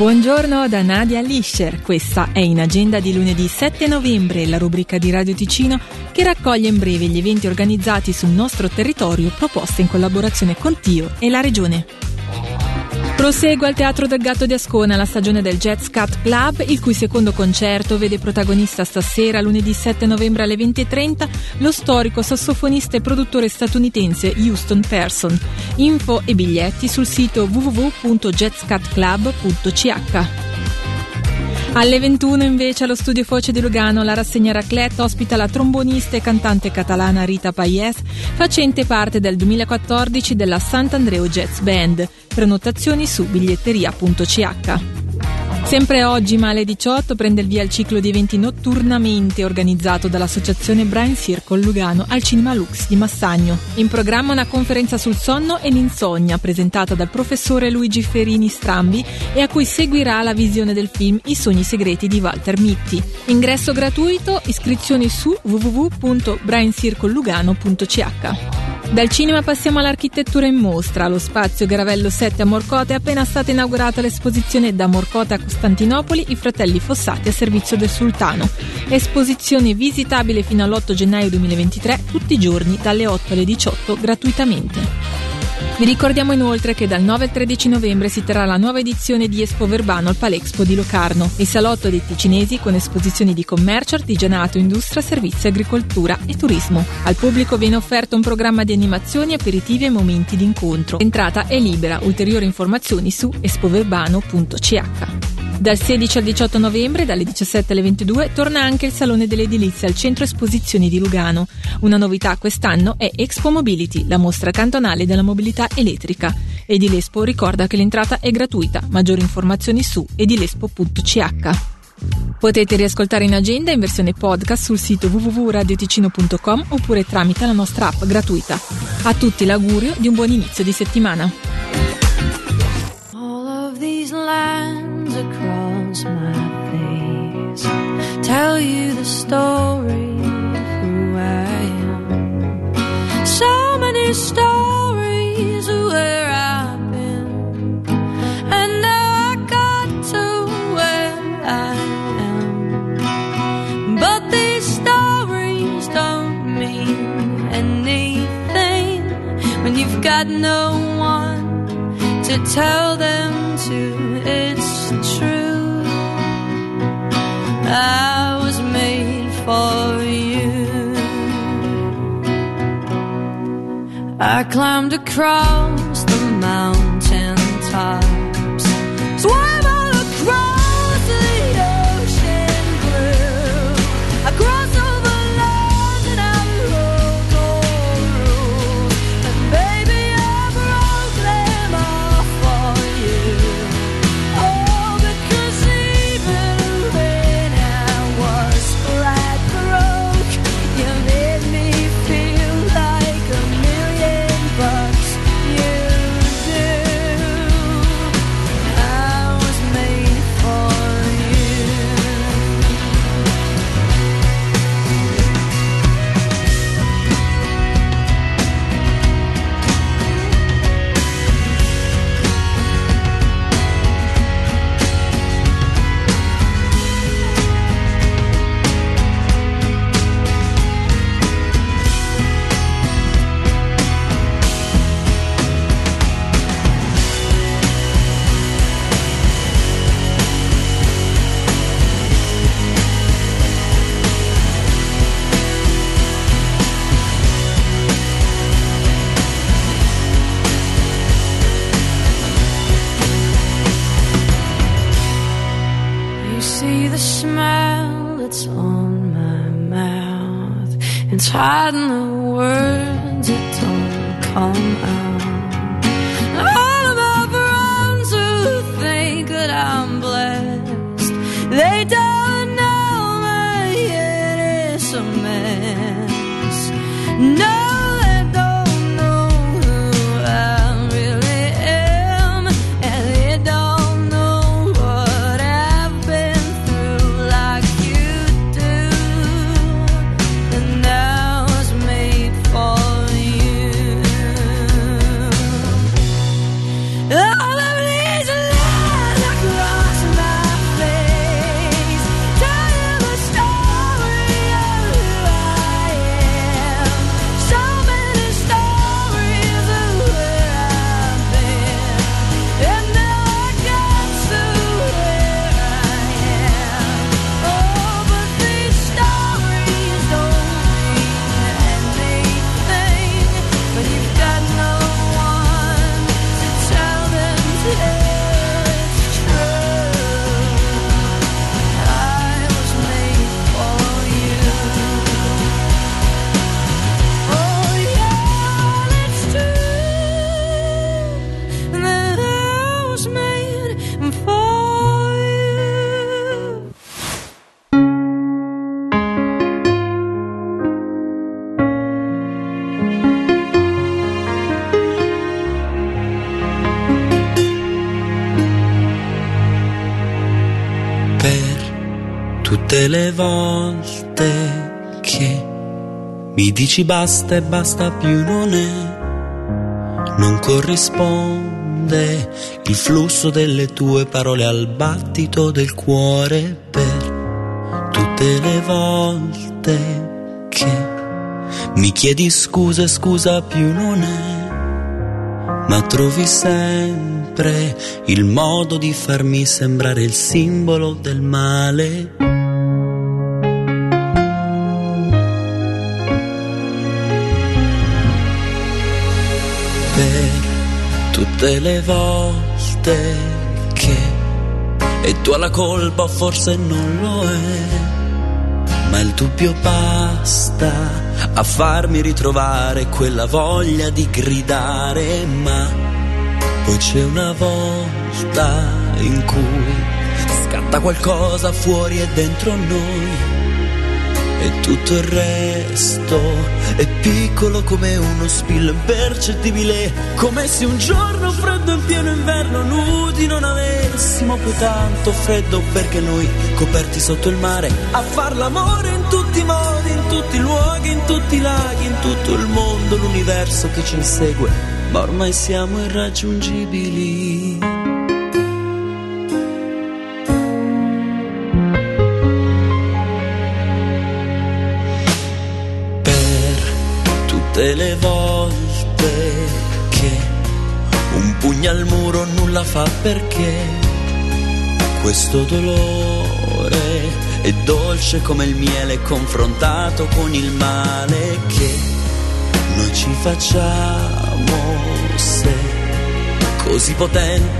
Buongiorno da Nadia Lischer, questa è in agenda di lunedì 7 novembre, la rubrica di Radio Ticino che raccoglie in breve gli eventi organizzati sul nostro territorio proposti in collaborazione con Tio e la Regione. Prosegue al Teatro del Gatto di Ascona la stagione del Jazz Cat Club, il cui secondo concerto vede protagonista stasera, lunedì 7 novembre alle 20.30, lo storico sassofonista e produttore statunitense Houston Person. Info e biglietti sul sito www.jazzcatclub.ch. Alle 21 invece allo studio Foce di Lugano la rassegna Raclette ospita la trombonista e cantante catalana Rita Payes, facente parte del 2014 della Sant'Andreo Jazz Band. Prenotazioni su biglietteria.ch. Sempre oggi, ma alle 18, prende il via il ciclo di eventi notturnamente organizzato dall'associazione Brain Circle Lugano al Cinema Lux di Massagno. In programma una conferenza sul sonno e l'insonnia presentata dal professore Luigi Ferini Strambi e a cui seguirà la visione del film I sogni segreti di Walter Mitti. Ingresso gratuito, iscrizioni su www.braincirclelugano.ch. Dal cinema passiamo all'architettura in mostra. Allo spazio Garavello 7 a Morcote è appena stata inaugurata l'esposizione Da Morcote a Costantinopoli, i fratelli Fossati a servizio del sultano. Esposizione visitabile fino all'8 gennaio 2023, tutti i giorni dalle 8 alle 18 gratuitamente. Vi ricordiamo inoltre che dal 9 al 13 novembre si terrà la nuova edizione di Espo Verbano al Palexpo di Locarno, il salotto dei ticinesi con esposizioni di commercio, artigianato, industria, servizi, agricoltura e turismo. Al pubblico viene offerto un programma di animazioni, aperitivi e momenti di incontro. L'entrata è libera, ulteriori informazioni su espoverbano.ch. Dal 16 al 18 novembre, dalle 17 alle 22, torna anche il Salone dell'Edilizia al Centro Esposizioni di Lugano. Una novità quest'anno è Expo Mobility, la mostra cantonale della mobilità elettrica. Edilespo ricorda che l'entrata è gratuita. Maggiori informazioni su edilespo.ch. Potete riascoltare in agenda in versione podcast sul sito www.radioticino.com oppure tramite la nostra app gratuita. A tutti l'augurio di un buon inizio di settimana. No one to tell them to. It's true. I was made for you. I climbed across It's hiding the words that don't come out. Tutte le volte che mi dici basta e basta più non è, non corrisponde il flusso delle tue parole al battito del cuore per tutte le volte che mi chiedi scusa e scusa più non è, ma trovi sempre il modo di farmi sembrare il simbolo del male. Tutte le volte che e tu la colpa forse non lo è, ma il dubbio basta a farmi ritrovare quella voglia di gridare, ma poi c'è una volta in cui scatta qualcosa fuori e dentro noi e tutto il resto è piccolo come uno spillo impercettibile, come se un giorno freddo in pieno inverno nudi non avessimo più tanto freddo perché noi coperti sotto il mare a far l'amore in tutti i modi, in tutti i luoghi, in tutti i laghi, in tutto il mondo, l'universo che ci insegue, ma ormai siamo irraggiungibili. Le volte che un pugno al muro nulla fa perché questo dolore è dolce come il miele confrontato con il male che noi ci facciamo se così potente